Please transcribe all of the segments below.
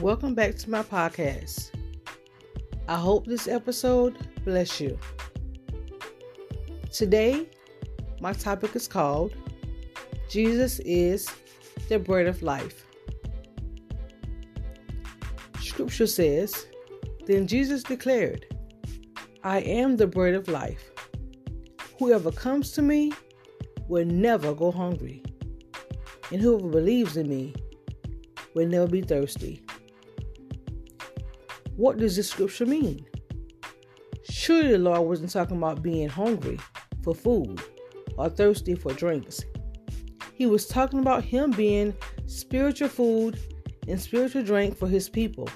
Welcome back to my podcast. I hope this episode bless you. Today, my topic is called Jesus is the bread of life. Scripture says, Then Jesus declared, I am the bread of life. Whoever comes to me will never go hungry, and whoever believes in me will never be thirsty. What does this scripture mean? Surely the Lord wasn't talking about being hungry for food or thirsty for drinks. He was talking about him being spiritual food and spiritual drink for his people.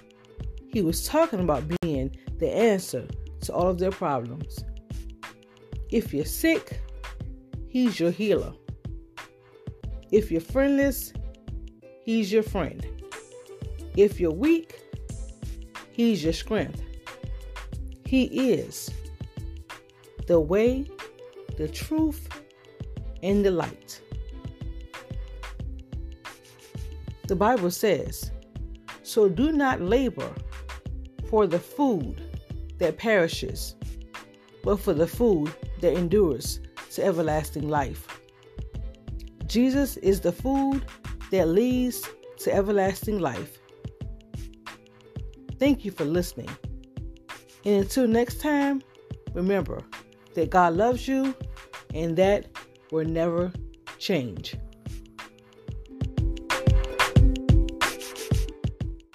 He was talking about being the answer to all of their problems. If you're sick, he's your healer. If you're friendless, he's your friend. If you're weak, he's your strength. He is the way, the truth, and the light. The Bible says, So do not labor for the food that perishes, but for the food that endures to everlasting life. Jesus is the food that leads to everlasting life. Thank you for listening. And until next time, remember that God loves you and that will never change.